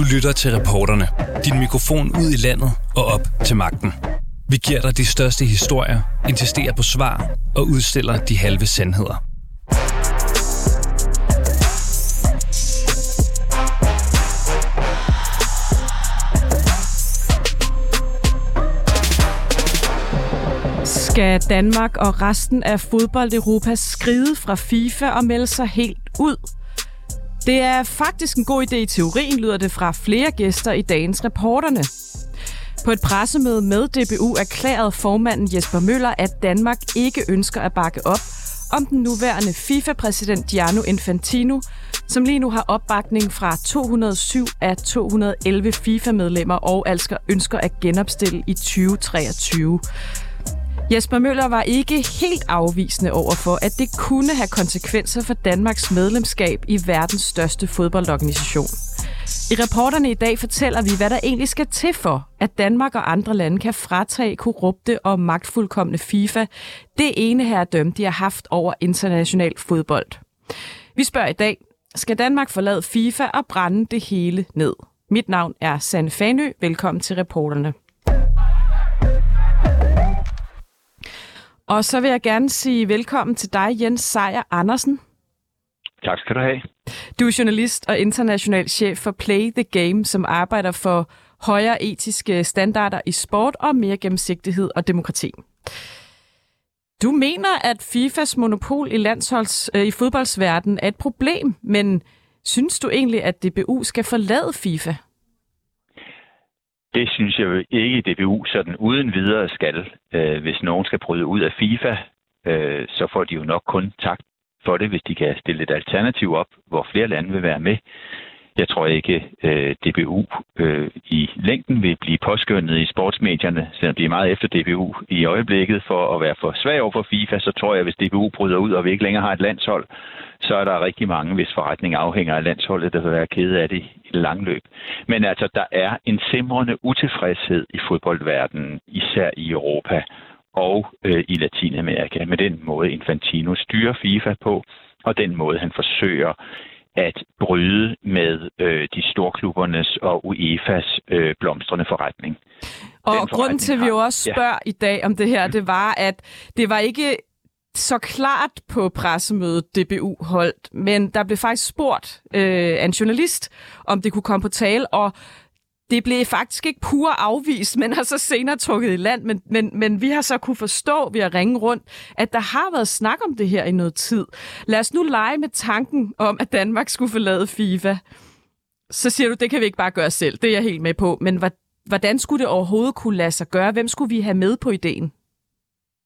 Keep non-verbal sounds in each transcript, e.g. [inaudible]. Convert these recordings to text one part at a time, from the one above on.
Du lytter til reporterne. Din mikrofon ud i landet og op til magten. Vi giver dig de største historier, insisterer på svar og udstiller de halve sandheder. Skal Danmark og resten af fodbold-Europa skride fra FIFA og melde sig helt ud? Det er faktisk en god idé i teorien, lyder det fra flere gæster i dagens reporterne. På et pressemøde med DBU erklærede formanden Jesper Møller, at Danmark ikke ønsker at bakke op om den nuværende FIFA-præsident Gianno Infantino, som lige nu har opbakning fra 207 af 211 FIFA-medlemmer og altså ønsker at genopstille i 2023. Jesper Møller var ikke helt afvisende over for, at det kunne have konsekvenser for Danmarks medlemskab i verdens største fodboldorganisation. I reporterne i dag fortæller vi, hvad der egentlig skal til for, at Danmark og andre lande kan fratage korrupte og magtfuldkommende FIFA det ene her de har haft over international fodbold. Vi spørger i dag, skal Danmark forlade FIFA og brænde det hele ned? Mit navn er Sanne Fanø. Velkommen til reporterne. Og så vil jeg gerne sige velkommen til dig, Jens Sejer Andersen. Tak skal du have. Du er journalist og international chef for Play the Game, som arbejder for højere etiske standarder i sport og mere gennemsigtighed og demokrati. Du mener, at FIFAs monopol i landsholds øh, i fodboldsverdenen er et problem, men synes du egentlig, at DBU skal forlade FIFA? Det synes jeg ikke, DBU sådan uden videre skal. Øh, hvis nogen skal bryde ud af FIFA, øh, så får de jo nok kun tak for det, hvis de kan stille et alternativ op, hvor flere lande vil være med. Jeg tror ikke, øh, DBU øh, i længden vil blive påskyndet i sportsmedierne, selvom de er meget efter DBU i øjeblikket for at være for svag over for FIFA, så tror jeg, hvis DBU bryder ud, og vi ikke længere har et landshold, så er der rigtig mange, hvis forretning afhænger af landsholdet, der vil være kede af det i det lange løb. Men altså, der er en simrende utilfredshed i fodboldverdenen, især i Europa og øh, i Latinamerika, med den måde Infantino styrer FIFA på, og den måde han forsøger at bryde med øh, de storklubbernes og UEFA's øh, blomstrende forretning. Og grunden til, at vi jo også spørger ja. i dag om det her, det var, at det var ikke så klart på pressemødet DBU holdt, men der blev faktisk spurgt øh, af en journalist, om det kunne komme på tale, og det blev faktisk ikke pur afvist, men har så senere trukket i land. Men, men, men vi har så kunne forstå ved at ringe rundt, at der har været snak om det her i noget tid. Lad os nu lege med tanken om, at Danmark skulle forlade FIFA. Så siger du, det kan vi ikke bare gøre selv. Det er jeg helt med på. Men hvordan skulle det overhovedet kunne lade sig gøre? Hvem skulle vi have med på ideen?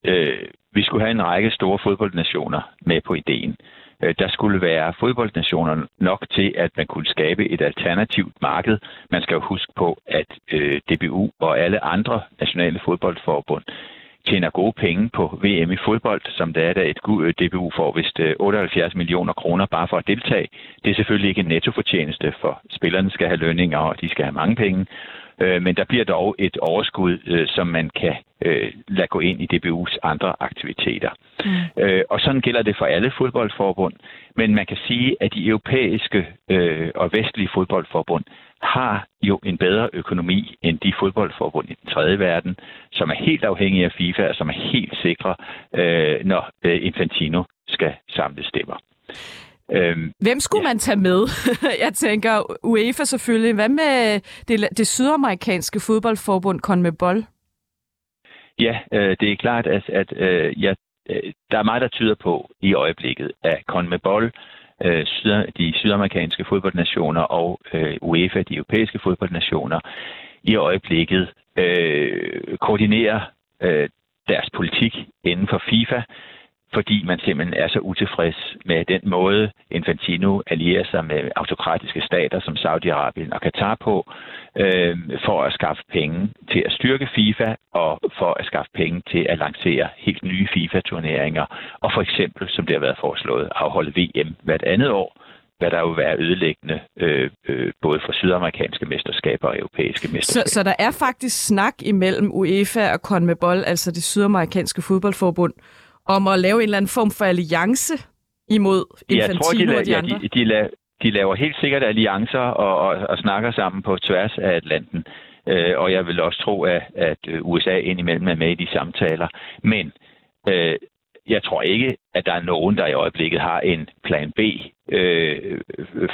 Øh, vi skulle have en række store fodboldnationer med på ideen. Øh, der skulle være fodboldnationer nok til, at man kunne skabe et alternativt marked. Man skal jo huske på, at øh, DBU og alle andre nationale fodboldforbund tjener gode penge på VM i fodbold, som det er, da et DBU øh, får vist øh, 78 millioner kroner bare for at deltage. Det er selvfølgelig ikke en nettofortjeneste, for spillerne skal have lønninger, og de skal have mange penge. Øh, men der bliver dog et overskud, øh, som man kan øh, lade gå ind i DBU's andre aktiviteter. Mm. Øh, og sådan gælder det for alle fodboldforbund. Men man kan sige, at de europæiske øh, og vestlige fodboldforbund har jo en bedre økonomi end de fodboldforbund i den tredje verden, som er helt afhængige af FIFA og som er helt sikre, øh, når øh, Infantino skal samle stemmer. Øhm, Hvem skulle ja. man tage med? [laughs] Jeg tænker UEFA selvfølgelig. Hvad med det, det sydamerikanske fodboldforbund CONMEBOL? Ja, øh, det er klart, at, at øh, ja, øh, der er meget, der tyder på i øjeblikket, at CONMEBOL, øh, de sydamerikanske fodboldnationer og øh, UEFA, de europæiske fodboldnationer, i øjeblikket øh, koordinerer øh, deres politik inden for FIFA, fordi man simpelthen er så utilfreds med den måde, Infantino allierer sig med autokratiske stater som Saudi-Arabien og Katar på, øh, for at skaffe penge til at styrke FIFA og for at skaffe penge til at lancere helt nye FIFA-turneringer, og for eksempel, som det har været foreslået, afholde VM hvert andet år, hvad der jo vil være ødelæggende øh, øh, både for sydamerikanske mesterskaber og europæiske mesterskaber. Så, så der er faktisk snak imellem UEFA og CONMEBOL, altså det sydamerikanske fodboldforbund, om at lave en eller anden form for alliance imod Infantino jeg tror, de og de ja, andre? De, de, la, de laver helt sikkert alliancer og, og, og snakker sammen på tværs af Atlanten. Øh, og jeg vil også tro, at, at USA indimellem er med i de samtaler. Men øh, jeg tror ikke, at der er nogen, der i øjeblikket har en plan B øh,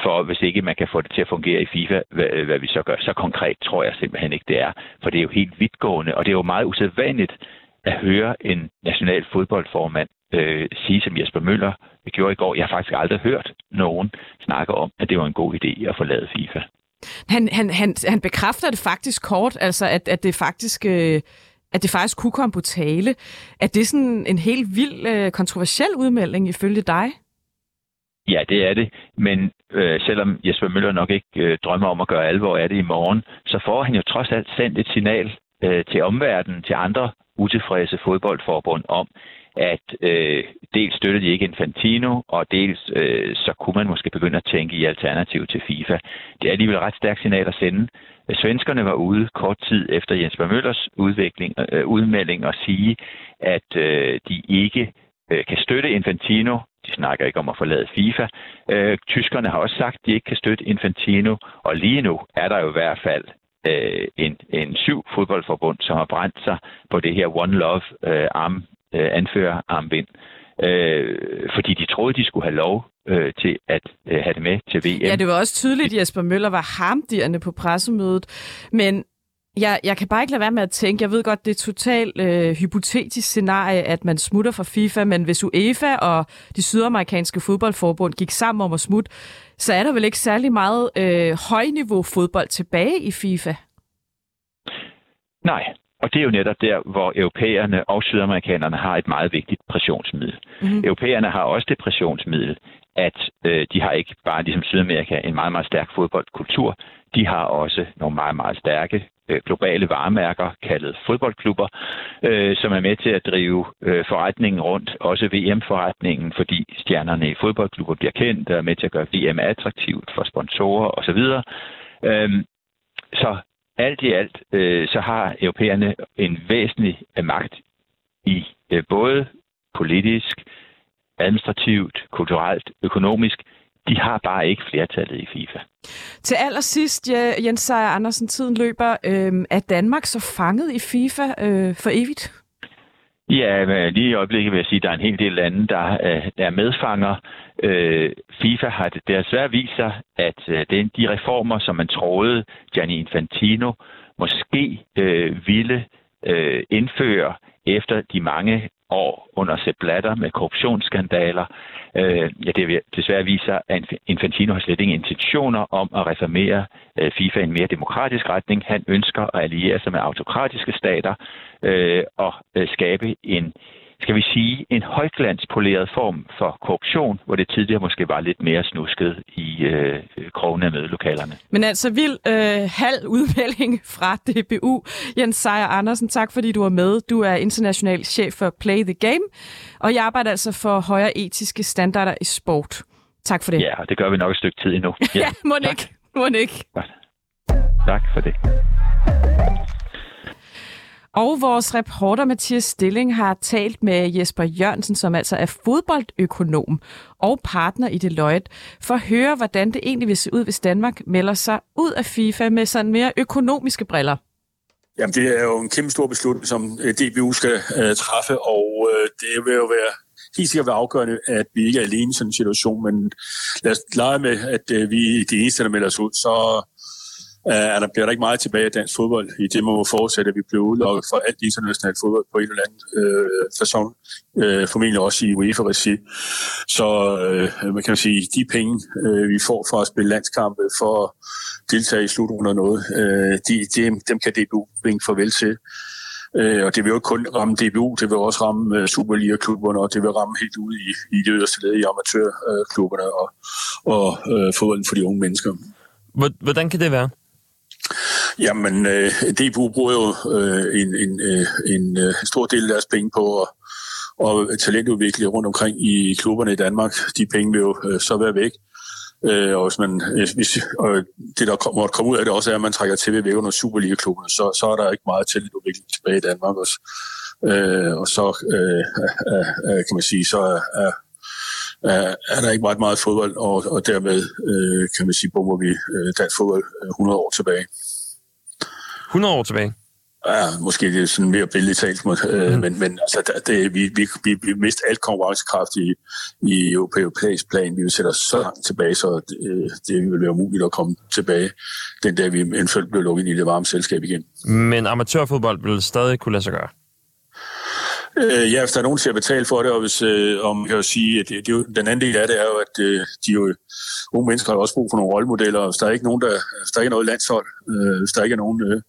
for, hvis ikke man kan få det til at fungere i FIFA, hvad, hvad vi så gør. Så konkret tror jeg simpelthen ikke, det er. For det er jo helt vidtgående, og det er jo meget usædvanligt at høre en national fodboldformand øh, sige, som Jesper Møller gjorde i går. Jeg har faktisk aldrig hørt nogen snakke om, at det var en god idé at forlade FIFA. Han, han, han, han bekræfter det faktisk kort, altså at, at det faktisk... Øh at det faktisk kunne komme på tale. Er det sådan en helt vild øh, kontroversiel udmelding ifølge dig? Ja, det er det. Men øh, selvom Jesper Møller nok ikke øh, drømmer om at gøre alvor af det i morgen, så får han jo trods alt sendt et signal øh, til omverdenen, til andre utilfredse fodboldforbund om, at øh, dels støttede de ikke Infantino, og dels øh, så kunne man måske begynde at tænke i alternativ til FIFA. Det er alligevel et ret stærkt signal at sende. Svenskerne var ude kort tid efter Jens Møllers udvikling, øh, udmelding og sige, at øh, de ikke øh, kan støtte Infantino. De snakker ikke om at forlade FIFA. Øh, tyskerne har også sagt, at de ikke kan støtte Infantino, og lige nu er der jo i hvert fald øh, en, en syv fodboldforbund, som har brændt sig på det her One Love øh, arm, øh, anfører armbind, øh, fordi de troede, de skulle have lov øh, til at øh, have det med til VM. Ja, det var også tydeligt, at Jesper Møller var hamdierne på pressemødet, men jeg, jeg kan bare ikke lade være med at tænke, jeg ved godt, det er totalt øh, hypotetisk scenarie, at man smutter fra FIFA, men hvis UEFA og de sydamerikanske fodboldforbund gik sammen om at smutte, så er der vel ikke særlig meget øh, højniveau fodbold tilbage i FIFA? Nej, og det er jo netop der, hvor europæerne og sydamerikanerne har et meget vigtigt pressionsmiddel. Mm-hmm. Europæerne har også det pressionsmiddel, at øh, de har ikke bare ligesom Sydamerika en meget, meget stærk fodboldkultur. De har også nogle meget, meget stærke Øh, globale varemærker, kaldet fodboldklubber, øh, som er med til at drive øh, forretningen rundt, også VM-forretningen, fordi stjernerne i fodboldklubber bliver kendt og er med til at gøre VM attraktivt for sponsorer osv. Øhm, så alt i alt, øh, så har europæerne en væsentlig øh, magt i øh, både politisk, administrativt, kulturelt, økonomisk. De har bare ikke flertallet i FIFA. Til allersidst, Jens Seier Andersen, tiden løber. Øh, er Danmark så fanget i FIFA øh, for evigt? Ja, lige i øjeblikket vil jeg sige, at der er en hel del lande, der er medfanger. Øh, FIFA har det desværre vist sig, at øh, de reformer, som man troede, Gianni Infantino måske øh, ville øh, indføre efter de mange år under Sepp Blatter med korruptionsskandaler. Øh, ja, det desværre viser, at Infantino har slet ingen intentioner om at reformere øh, FIFA i en mere demokratisk retning. Han ønsker at alliere sig med autokratiske stater øh, og øh, skabe en skal vi sige, en højglanspoleret form for korruption, hvor det tidligere måske var lidt mere snusket i øh, krogene af mødelokalerne. Men altså vild øh, halv udmelding fra DBU. Jens Seier Andersen, tak fordi du er med. Du er international chef for Play the Game, og jeg arbejder altså for højere etiske standarder i sport. Tak for det. Ja, og det gør vi nok et stykke tid endnu. Ja, [laughs] ja må ikke. Må ikke. Tak for det. Og vores reporter Mathias Stilling har talt med Jesper Jørgensen, som altså er fodboldøkonom og partner i Deloitte, for at høre, hvordan det egentlig vil se ud, hvis Danmark melder sig ud af FIFA med sådan mere økonomiske briller. Jamen, det er jo en kæmpe stor beslutning, som øh, DBU skal uh, træffe, og uh, det vil jo være helt sikkert være afgørende, at vi ikke er alene i sådan en situation, men lad os lege med, at uh, vi er de eneste, der melder os ud, så Øh, er der bliver der ikke meget tilbage af dansk fodbold. I det må fortsætte, at vi bliver udelukket fra alt internationalt fodbold på en eller anden øh, façon. Øh, formentlig også i UEFA-regi. Så øh, man kan sige, de penge, øh, vi får for at spille landskampe, for at deltage i slutrunden og noget, øh, de, de, dem kan DBU vinke farvel til. Øh, og det vil jo ikke kun ramme DBU, det vil også ramme øh, Superliga-klubberne, og det vil ramme helt ud i, i det øverste led i amatørklubberne øh, og, og øh, fodbolden for de unge mennesker. Hvordan kan det være? Jamen, øh, DBU bruger jo øh, en, en, øh, en øh, stor del af deres penge på at og talentudvikle rundt omkring i klubberne i Danmark. De penge vil jo øh, så være væk. Øh, og hvis man, øh, hvis, og det, der måtte komme ud af det også, er, at man trækker TV væk under Superliga-klubberne, så, så er der ikke meget talentudvikling tilbage i Danmark også. Øh, og så øh, øh, øh, kan man sige, så er, er, er der ikke ret meget fodbold, og, og dermed øh, kan man sige, bomber vi øh, dansk fodbold 100 år tilbage. 100 år tilbage? Ja, måske det er sådan mere billigt talt, øh, mm. men, men altså, det, vi, vi, vi, vi mister alt konkurrencekraft i, i europæisk plan. Vi vil sætte os så langt tilbage, så det, øh, det vil være umuligt at komme tilbage den dag, vi eventuelt bliver lukket ind i det varme selskab igen. Men amatørfodbold vil stadig kunne lade sig gøre? Øh, ja, hvis der er nogen til at betale for det, og hvis, øh, om jeg kan sige, at det, det, den anden del af det er jo, at øh, de jo, unge mennesker har også brug for nogle rollemodeller, og hvis der er ikke nogen, der, hvis der ikke er noget landshold, øh, hvis der ikke er nogen øh,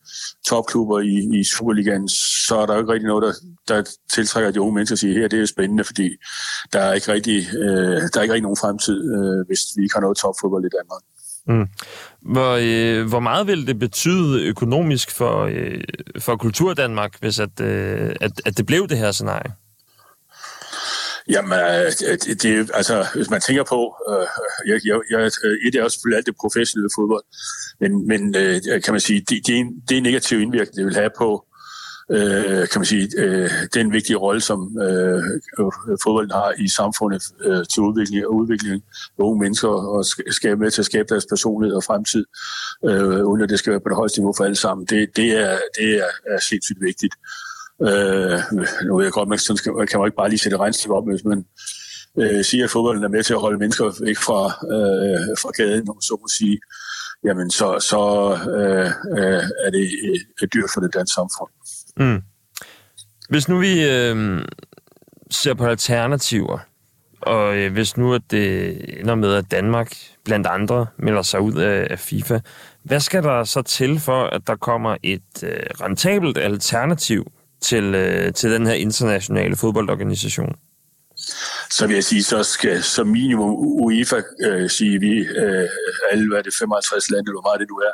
topklubber i, i Superligaen, så er der jo ikke rigtig noget, der, der tiltrækker de unge mennesker og siger, her det er spændende, fordi der er ikke rigtig, øh, der er ikke rigtig nogen fremtid, øh, hvis vi ikke har noget topfodbold i Danmark. Mm. Hvor, øh, hvor meget vil det betyde økonomisk for, øh, for Kultur Danmark, hvis at, øh, at, at det blev det her scenarie? Jamen, øh, det, det, altså, hvis man tænker på, øh, jeg, jeg, jeg, et er også selvfølgelig alt det professionelle fodbold, men, men øh, kan man sige, det, det, det er en negativ indvirkning, det vil have på, øh, kan man sige, øh, den vigtige rolle, som øh, fodbolden har i samfundet øh, til udvikling og udvikling af unge mennesker og skal med til at skabe deres personlighed og fremtid, øh, uden at det skal være på det højeste niveau for alle sammen. Det, det, er, det er, er sindssygt vigtigt. Øh, nu ved jeg godt, man kan, kan man ikke bare lige sætte regnskab op, hvis man øh, siger, at fodbolden er med til at holde mennesker væk fra, øh, fra gaden, om så må sige, jamen så, så øh, øh, er det øh, dyrt for det danske samfund. Mm. Hvis nu vi øh, ser på alternativer, og øh, hvis nu at det ender med, at Danmark blandt andre melder sig ud af, af FIFA, hvad skal der så til for, at der kommer et øh, rentabelt alternativ til, øh, til den her internationale fodboldorganisation? Så vil jeg sige, så skal som minimum UEFA øh, sige, vi øh, alle, hvad er det, 55 lande, eller hvor meget det nu er,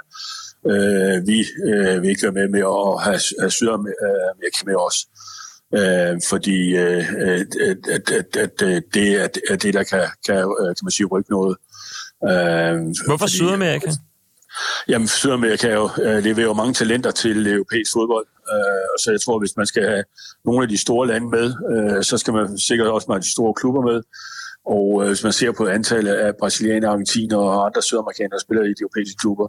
øh, vi øh, vil ikke være med med at have, have Sydamerika med os. Øh, fordi øh, at, at, at, at, det er, er det, der kan, kan, kan man sige, rykke noget. Øh, Hvorfor fordi, Sydamerika? Jamen, Sydamerika jo, øh, leverer jo mange talenter til europæisk fodbold. Øh, så jeg tror, hvis man skal have nogle af de store lande med, øh, så skal man sikkert også have de store klubber med. Og øh, hvis man ser på antallet af brasilianere, argentiner og andre sydamerikanere, der spiller i de europæiske klubber,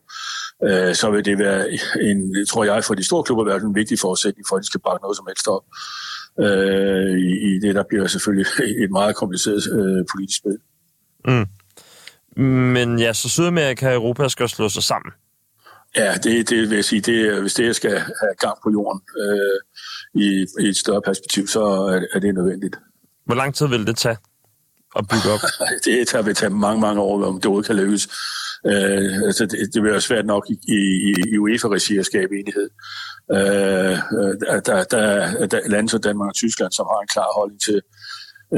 øh, så vil det være en, tror jeg, for de store klubber være en vigtig forudsætning for, at de skal bakke noget som helst op. Øh, i, I det, der bliver selvfølgelig [laughs] et meget kompliceret øh, politisk spil. Mm. Men ja, så Sydamerika og Europa skal slå sig sammen. Ja, det, det vil jeg sige, det, hvis det skal have gang på jorden øh, i, i et større perspektiv, så er, er det nødvendigt. Hvor lang tid vil det tage at bygge op? [laughs] det tager, vil tage mange, mange år, om det overhovedet kan lykkes. Øh, altså det, det vil være svært nok i, i, i UEFA-regi at skabe enighed. Øh, øh, der, der, der er lande som Danmark og Tyskland, som har en klar holdning til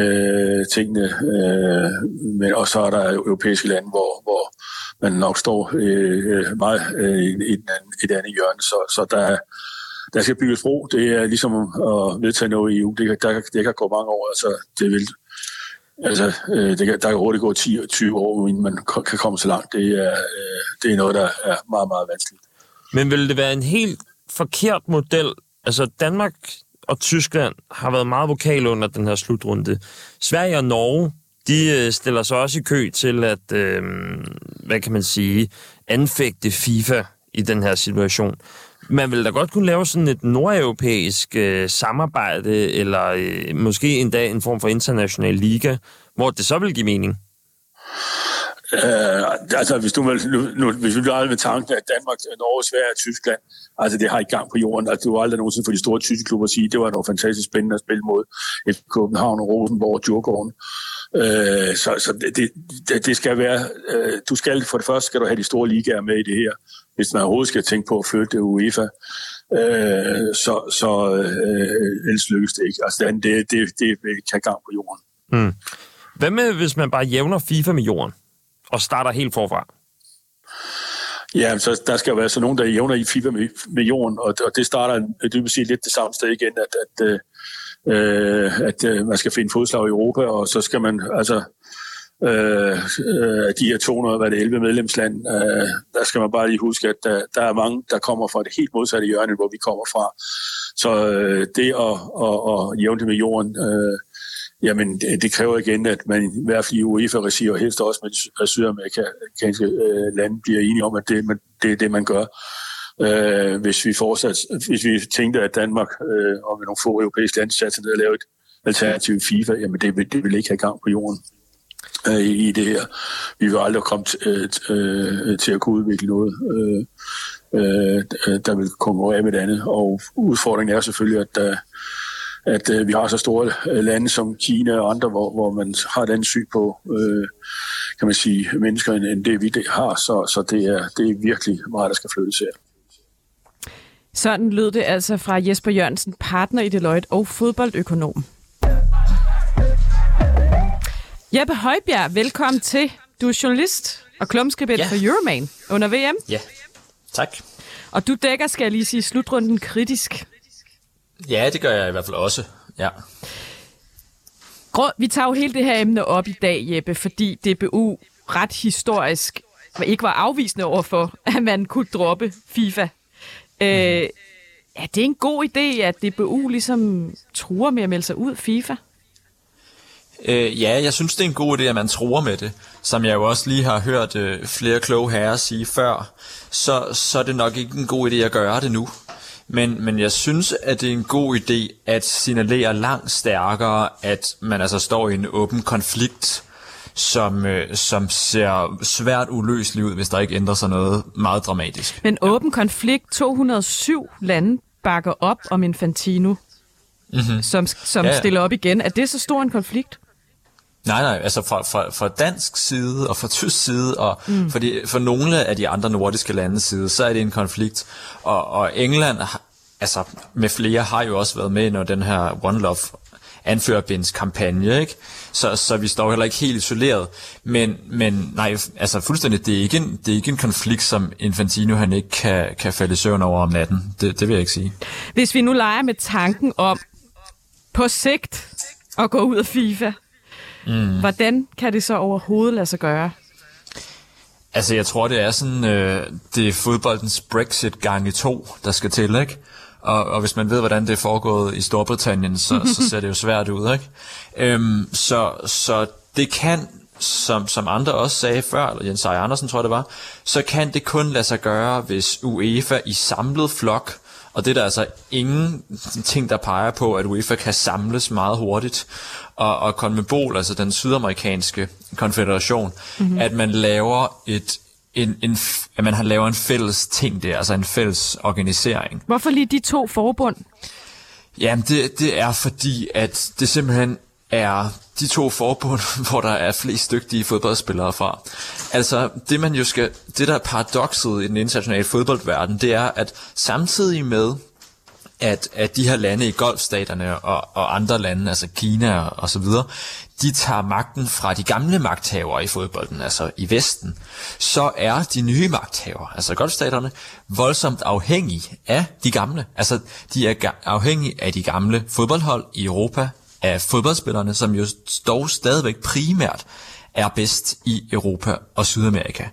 øh, tingene, øh, men, og så er der europæiske lande, hvor, hvor man nok står øh, meget øh, i, i, den anden, i andet hjørne. Så, så der, der skal bygges bro. Det er ligesom at vedtage noget i EU. Det, der, det kan gå mange år. Altså, det vil, altså, øh, det kan, der kan hurtigt gå 10-20 år, inden man kan komme så langt. Det er, øh, det er noget, der er meget, meget vanskeligt. Men vil det være en helt forkert model? Altså, Danmark og Tyskland har været meget vokale under den her slutrunde. Sverige og Norge de øh, stiller sig også i kø til at, øh, hvad kan man sige, anfægte FIFA i den her situation. Man vil da godt kunne lave sådan et nordeuropæisk øh, samarbejde, eller øh, måske endda en form for international liga, hvor det så vil give mening. Øh, altså, hvis du, vil, nu, nu, hvis du aldrig med tanken, at Danmark, Norge, Sverige og Tyskland, altså det har i gang på jorden, altså du har aldrig nogensinde for de store tyske klubber at sige, det var noget fantastisk spændende at spille mod et København, Rosenborg og Djurgården. Øh, så så det, det, det skal være, øh, du skal for det første skal du have de store ligaer med i det her, hvis man overhovedet skal tænke på at flytte UEFA. Øh, så så øh, ellers lykkes det ikke. Altså det, det, det, kan gang på jorden. Mm. Hvad med, hvis man bare jævner FIFA med jorden og starter helt forfra? Ja, så der skal være så nogen, der jævner i FIFA med, med jorden, og, og det starter vil sige lidt det samme sted igen, at, at øh, øh, at øh, man skal finde fodslag i Europa, og så skal man altså øh, øh, de her 200, hvad det 11 medlemsland, øh, der skal man bare lige huske, at der, der er mange, der kommer fra det helt modsatte hjørne, hvor vi kommer fra. Så øh, det at, at, at jævne det med jorden, øh, jamen det, det kræver igen, at man i hvert fald i UEFA-regi og helst også med sydamerikanske øh, lande bliver enige om, at det, man, det er det, man gør. Øh, hvis vi fortsat, hvis vi tænkte, at Danmark øh, og med nogle få europæiske lande satte ned og lavede et alternativ FIFA, jamen det, det vil ikke have gang på jorden øh, i det her. Vi vil aldrig komme øh, øh, til at kunne udvikle noget, øh, øh, der vil konkurrere med det andet. Og udfordringen er selvfølgelig, at, der at øh, vi har så store øh, lande som Kina og andre, hvor, hvor man har et andet syn på, øh, kan man sige, mennesker, end det vi har. Så, så det, er, det er virkelig meget, der skal flyttes her. Sådan lød det altså fra Jesper Jørgensen, partner i Deloitte og fodboldøkonom. Jeppe Højbjerg, velkommen til. Du er journalist og klumskribent ja. for Euroman under VM. Ja, tak. Og du dækker, skal jeg lige sige, slutrunden kritisk. Ja, det gør jeg i hvert fald også, ja. Vi tager jo hele det her emne op i dag, Jeppe, fordi DBU ret historisk ikke var afvisende over for, [laughs] at man kunne droppe FIFA. Mm. Øh, er det en god idé, at DBU ligesom truer med at melde sig ud FIFA? Øh, ja, jeg synes, det er en god idé, at man tror med det. Som jeg jo også lige har hørt øh, flere kloge herrer sige før, så, så er det nok ikke en god idé at gøre det nu. Men, men jeg synes, at det er en god idé at signalere langt stærkere, at man altså står i en åben konflikt, som, øh, som ser svært uløselig ud, hvis der ikke ændrer sig noget meget dramatisk. Men åben konflikt, 207 lande bakker op om Infantino, mm-hmm. som, som ja, ja. stiller op igen. Er det så stor en konflikt? Nej, nej, altså fra, fra, fra dansk side og fra tysk side, og mm. fordi, for nogle af de andre nordiske landes side, så er det en konflikt. Og, og England, altså med flere, har jo også været med, når den her One Love anførerbinds kampagne, ikke? Så, så vi står heller ikke helt isoleret. Men, men nej, altså fuldstændig, det er, ikke en, det er ikke en konflikt, som Infantino han ikke kan, kan falde i søvn over om natten. Det, det vil jeg ikke sige. Hvis vi nu leger med tanken om på sigt at gå ud af FIFA, Mm. Hvordan kan det så overhovedet lade sig gøre? Altså, jeg tror, det er sådan, øh, det er fodboldens Brexit gange to, der skal til, ikke? Og, og hvis man ved, hvordan det er foregået i Storbritannien, så, [laughs] så ser det jo svært ud, ikke? Øhm, så, så det kan, som, som andre også sagde før, eller Jens Ejer Andersen tror jeg det var, så kan det kun lade sig gøre, hvis UEFA i samlet flok og det er der altså ingen ting, der peger på, at UEFA kan samles meget hurtigt. Og, og CONMEBOL, altså den sydamerikanske konfederation, mm-hmm. at man laver et en, en, at man har lavet en fælles ting der, altså en fælles organisering. Hvorfor lige de to forbund? Jamen, det, det er fordi, at det simpelthen er de to forbund, [laughs] hvor der er flest dygtige fodboldspillere fra. Altså, det man jo skal, det der er paradokset i den internationale fodboldverden, det er, at samtidig med, at, at de her lande i golfstaterne og, og andre lande, altså Kina og og så videre, de tager magten fra de gamle magthavere i fodbolden, altså i Vesten, så er de nye magthavere, altså golfstaterne, voldsomt afhængige af de gamle. Altså, de er afhængige af de gamle fodboldhold i Europa, af fodboldspillerne, som jo dog stadigvæk primært er bedst i Europa og Sydamerika.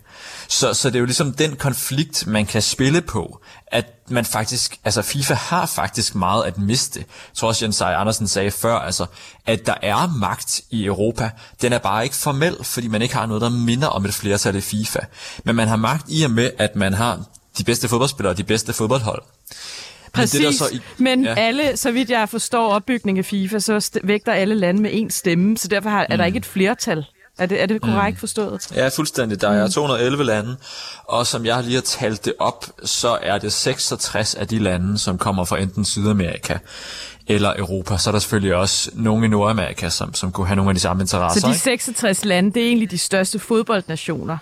Så, så det er jo ligesom den konflikt, man kan spille på, at man faktisk, altså FIFA har faktisk meget at miste. Jeg tror også, Jens Andersen sagde før, altså, at der er magt i Europa. Den er bare ikke formel, fordi man ikke har noget, der minder om et flertal i FIFA. Men man har magt i og med, at man har de bedste fodboldspillere og de bedste fodboldhold. Præcis, men, det, der så i, men ja. alle, så vidt jeg forstår opbygningen af FIFA, så vægter alle lande med én stemme, så derfor har, mm. er der mm. ikke et flertal. Er det, er det korrekt mm. forstået? Ja, fuldstændig. Der er 211 mm. lande, og som jeg lige har talt det op, så er det 66 af de lande, som kommer fra enten Sydamerika eller Europa. Så er der selvfølgelig også nogle i Nordamerika, som, som kunne have nogle af de samme interesser. Så de 66 ikke? lande, det er egentlig de største fodboldnationer?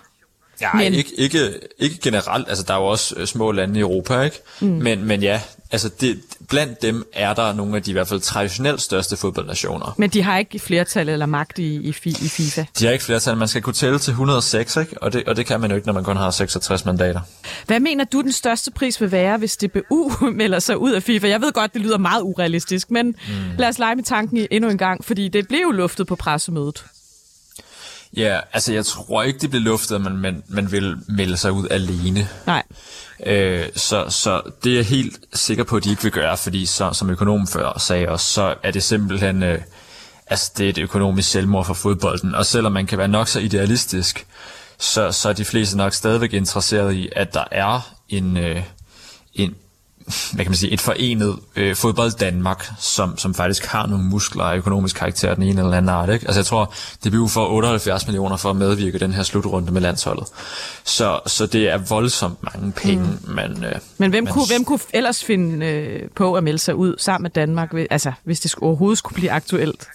Ja, men... ikke, ikke, ikke generelt. Altså, der er jo også øh, små lande i Europa, ikke? Mm. Men, men ja, altså det, blandt dem er der nogle af de i hvert fald traditionelt største fodboldnationer. Men de har ikke flertal eller magt i, i, i FIFA? De har ikke flertal. Man skal kunne tælle til 106, ikke? Og, det, og det kan man jo ikke, når man kun har 66 mandater. Hvad mener du, den største pris vil være, hvis DBU [laughs] melder sig ud af FIFA? Jeg ved godt, det lyder meget urealistisk, men mm. lad os lege med tanken endnu en gang, fordi det blev jo luftet på pressemødet. Ja, altså jeg tror ikke, det bliver luftet, at man, man, man vil melde sig ud alene. Nej. Øh, så, så det er jeg helt sikker på, at de ikke vil gøre, fordi så, som økonom før sagde også, så er det simpelthen... Øh, altså det er et økonomisk selvmord for fodbolden. Og selvom man kan være nok så idealistisk, så, så er de fleste nok stadigvæk interesseret i, at der er en, øh, en, hvad kan man sige, et forenet øh, fodbold Danmark, som, som faktisk har nogle muskler af økonomisk karakter den ene eller anden art. Ikke? Altså jeg tror, det bliver for 78 millioner for at medvirke den her slutrunde med landsholdet. Så, så det er voldsomt mange penge. Mm. Men, øh, men hvem, man, kunne, hvem kunne ellers finde øh, på at melde sig ud sammen med Danmark, altså hvis det overhovedet skulle blive aktuelt?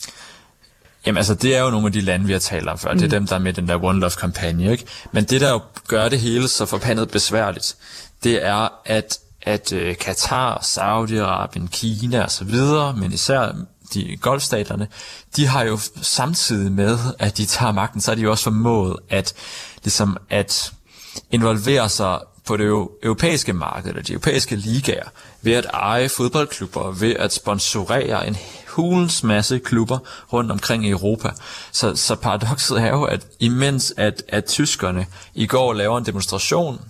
Jamen altså, det er jo nogle af de lande, vi har talt om før. Mm. Det er dem, der er med den der One Love-kampagne, ikke? Men det, der jo gør det hele så forbandet besværligt, det er, at at øh, Katar, Saudi-Arabien, Kina og så videre, men især de golfstaterne, de har jo samtidig med, at de tager magten, så er de jo også formået at, ligesom at involvere sig på det europæiske marked, eller de europæiske ligaer, ved at eje fodboldklubber, ved at sponsorere en hulens masse klubber rundt omkring i Europa. Så, så paradokset er jo, at imens at, at tyskerne i går laver en demonstration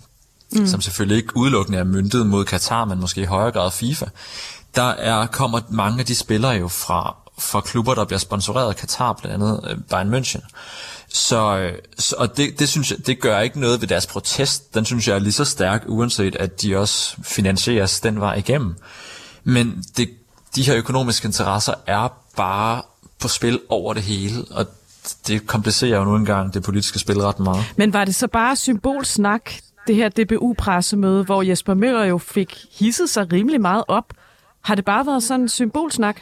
mm. som selvfølgelig ikke udelukkende er myndet mod Katar, men måske i højere grad FIFA, der er, kommer mange af de spillere jo fra, fra klubber, der bliver sponsoreret af Katar, blandt andet øh, Bayern München. Så, øh, så og det, det synes jeg, det gør ikke noget ved deres protest. Den synes jeg er lige så stærk, uanset at de også finansieres den vej igennem. Men det, de her økonomiske interesser er bare på spil over det hele, og det komplicerer jo nu engang det politiske spil ret meget. Men var det så bare symbolsnak, det her DBU-pressemøde, hvor Jesper Møller jo fik hisset sig rimelig meget op. Har det bare været sådan en symbolsnak?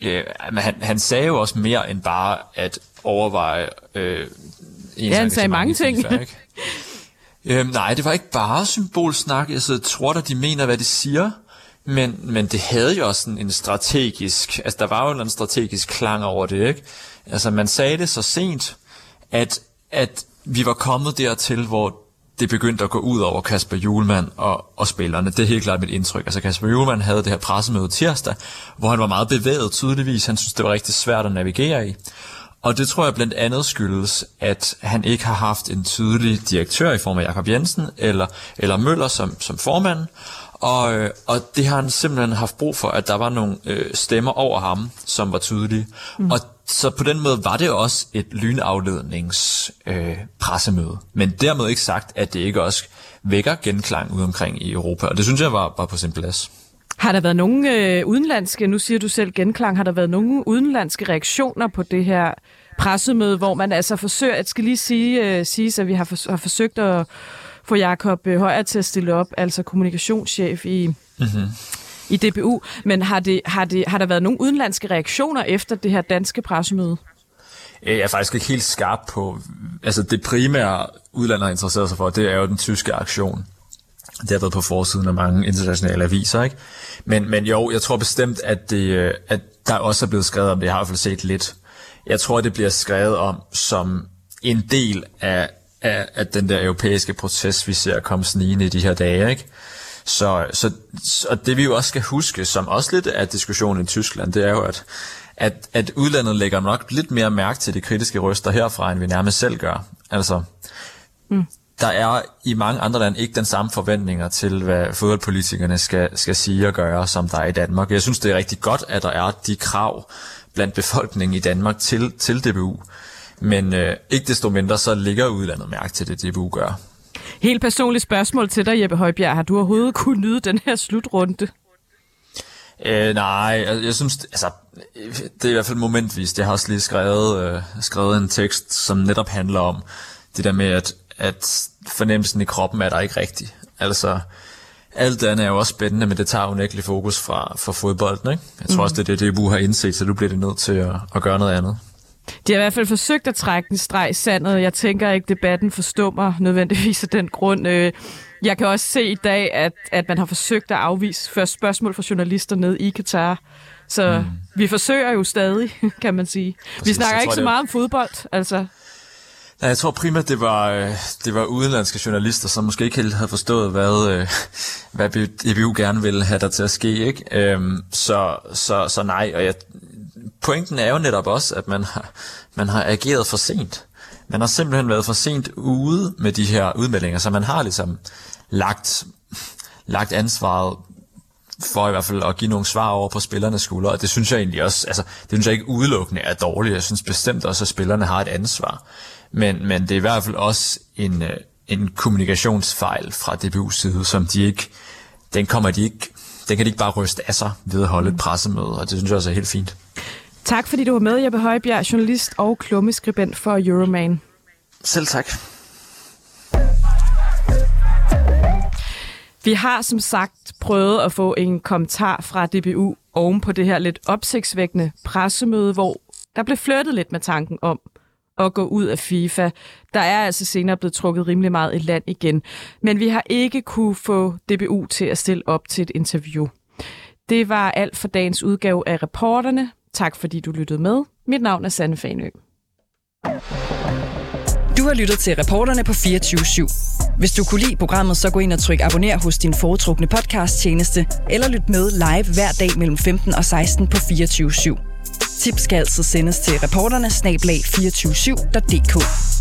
Ja, men han, han sagde jo også mere end bare at overveje... Øh, ja, han sagde mange ting. FIFA, ikke? øhm, nej, det var ikke bare symbolsnak. Altså, jeg tror da, de mener, hvad de siger. Men, men det havde jo også sådan en strategisk... Altså, der var jo en strategisk klang over det, ikke? Altså, man sagde det så sent, at, at vi var kommet dertil, hvor det begyndte at gå ud over Kasper Julemand og, og spillerne. Det er helt klart mit indtryk. Altså Kasper Julemand havde det her pressemøde tirsdag, hvor han var meget bevæget tydeligvis. Han synes, det var rigtig svært at navigere i. Og det tror jeg blandt andet skyldes, at han ikke har haft en tydelig direktør i form af Jakob Jensen eller, eller Møller som, som formand. Og, øh, og det har han simpelthen haft brug for, at der var nogle øh, stemmer over ham, som var tydelige. Mm. Og så på den måde var det også et lynaflednings øh, pressemøde. Men dermed ikke sagt, at det ikke også vækker genklang ude omkring i Europa. Og det synes jeg var, var på sin plads. Har der været nogle øh, udenlandske, nu siger du selv genklang, har der været nogle udenlandske reaktioner på det her pressemøde, hvor man altså forsøger, at skal lige sige, øh, sige at vi har, for, har forsøgt at få Jakob øh, Højer til at stille op, altså kommunikationschef i, mm-hmm i DBU. Men har, det, har, det, har der været nogle udenlandske reaktioner efter det her danske pressemøde? Øh, jeg er faktisk ikke helt skarp på, altså det primære udlandet har interesseret sig for, det er jo den tyske aktion. Det har været på forsiden af mange internationale aviser, ikke? Men, men jo, jeg tror bestemt, at, det, øh, at der også er blevet skrevet om det. Jeg har i hvert fald set lidt. Jeg tror, det bliver skrevet om som en del af, af, af den der europæiske proces, vi ser komme snigende i de her dage, ikke? Så, så, og det vi jo også skal huske, som også lidt er diskussionen i Tyskland, det er jo, at, at, at udlandet lægger nok lidt mere mærke til de kritiske røster herfra, end vi nærmest selv gør. Altså, mm. der er i mange andre lande ikke den samme forventninger til, hvad fodboldpolitikerne skal, skal sige og gøre, som der er i Danmark. Jeg synes, det er rigtig godt, at der er de krav blandt befolkningen i Danmark til, til DBU. Men øh, ikke desto mindre, så ligger udlandet mærke til det, DBU gør. Helt personligt spørgsmål til dig, Jeppe Højbjerg. Har du overhovedet kunne nyde den her slutrunde? Øh, nej, jeg, jeg synes, altså, det er i hvert fald momentvis. Jeg har også lige skrevet, øh, skrevet en tekst, som netop handler om det der med, at, at fornemmelsen i kroppen er der ikke rigtig. Altså, alt det andet er jo også spændende, men det tager unægtelig fokus fra, fra fodbolden. Ikke? Jeg tror mm. også, det er det, DBU har indset, så du bliver det nødt til at, at gøre noget andet. De har i hvert fald forsøgt at trække en streg i sandet. Jeg tænker ikke, debatten forstummer nødvendigvis af den grund. Øh, jeg kan også se i dag, at, at man har forsøgt at afvise først spørgsmål fra journalister ned i Katar. Så mm. vi forsøger jo stadig, [laughs] kan man sige. Præcis, vi snakker ikke så meget om fodbold, altså. Nej, jeg tror primært, det var, øh, det var udenlandske journalister, som måske ikke helt havde forstået, hvad, øh, [laughs] hvad EBU gerne ville have der til at ske. Ikke? Øhm, så, så, så nej, og jeg, pointen er jo netop også, at man har, man har ageret for sent. Man har simpelthen været for sent ude med de her udmeldinger, så man har ligesom lagt, lagt ansvaret for i hvert fald at give nogle svar over på spillernes skuldre, og det synes jeg egentlig også, altså det synes jeg ikke udelukkende er dårligt, jeg synes bestemt også, at spillerne har et ansvar. Men, men det er i hvert fald også en, øh, en kommunikationsfejl fra DBU's side, som de ikke, den kommer de ikke, den kan de ikke bare ryste af sig ved at holde et pressemøde, og det synes jeg også er helt fint. Tak fordi du var med, Jeppe Højbjerg, journalist og klummeskribent for Euroman. Selv tak. Vi har som sagt prøvet at få en kommentar fra DBU oven på det her lidt opsigtsvækkende pressemøde, hvor der blev flyttet lidt med tanken om at gå ud af FIFA. Der er altså senere blevet trukket rimelig meget i land igen. Men vi har ikke kunne få DBU til at stille op til et interview. Det var alt for dagens udgave af reporterne. Tak fordi du lyttede med. Mit navn er Sanne Fanø. Du har lyttet til reporterne på 24 /7. Hvis du kunne lide programmet, så gå ind og tryk abonner hos din foretrukne podcast-tjeneste, eller lyt med live hver dag mellem 15 og 16 på 24 /7. Tips skal altså sendes til reporterne snablag 247.dk.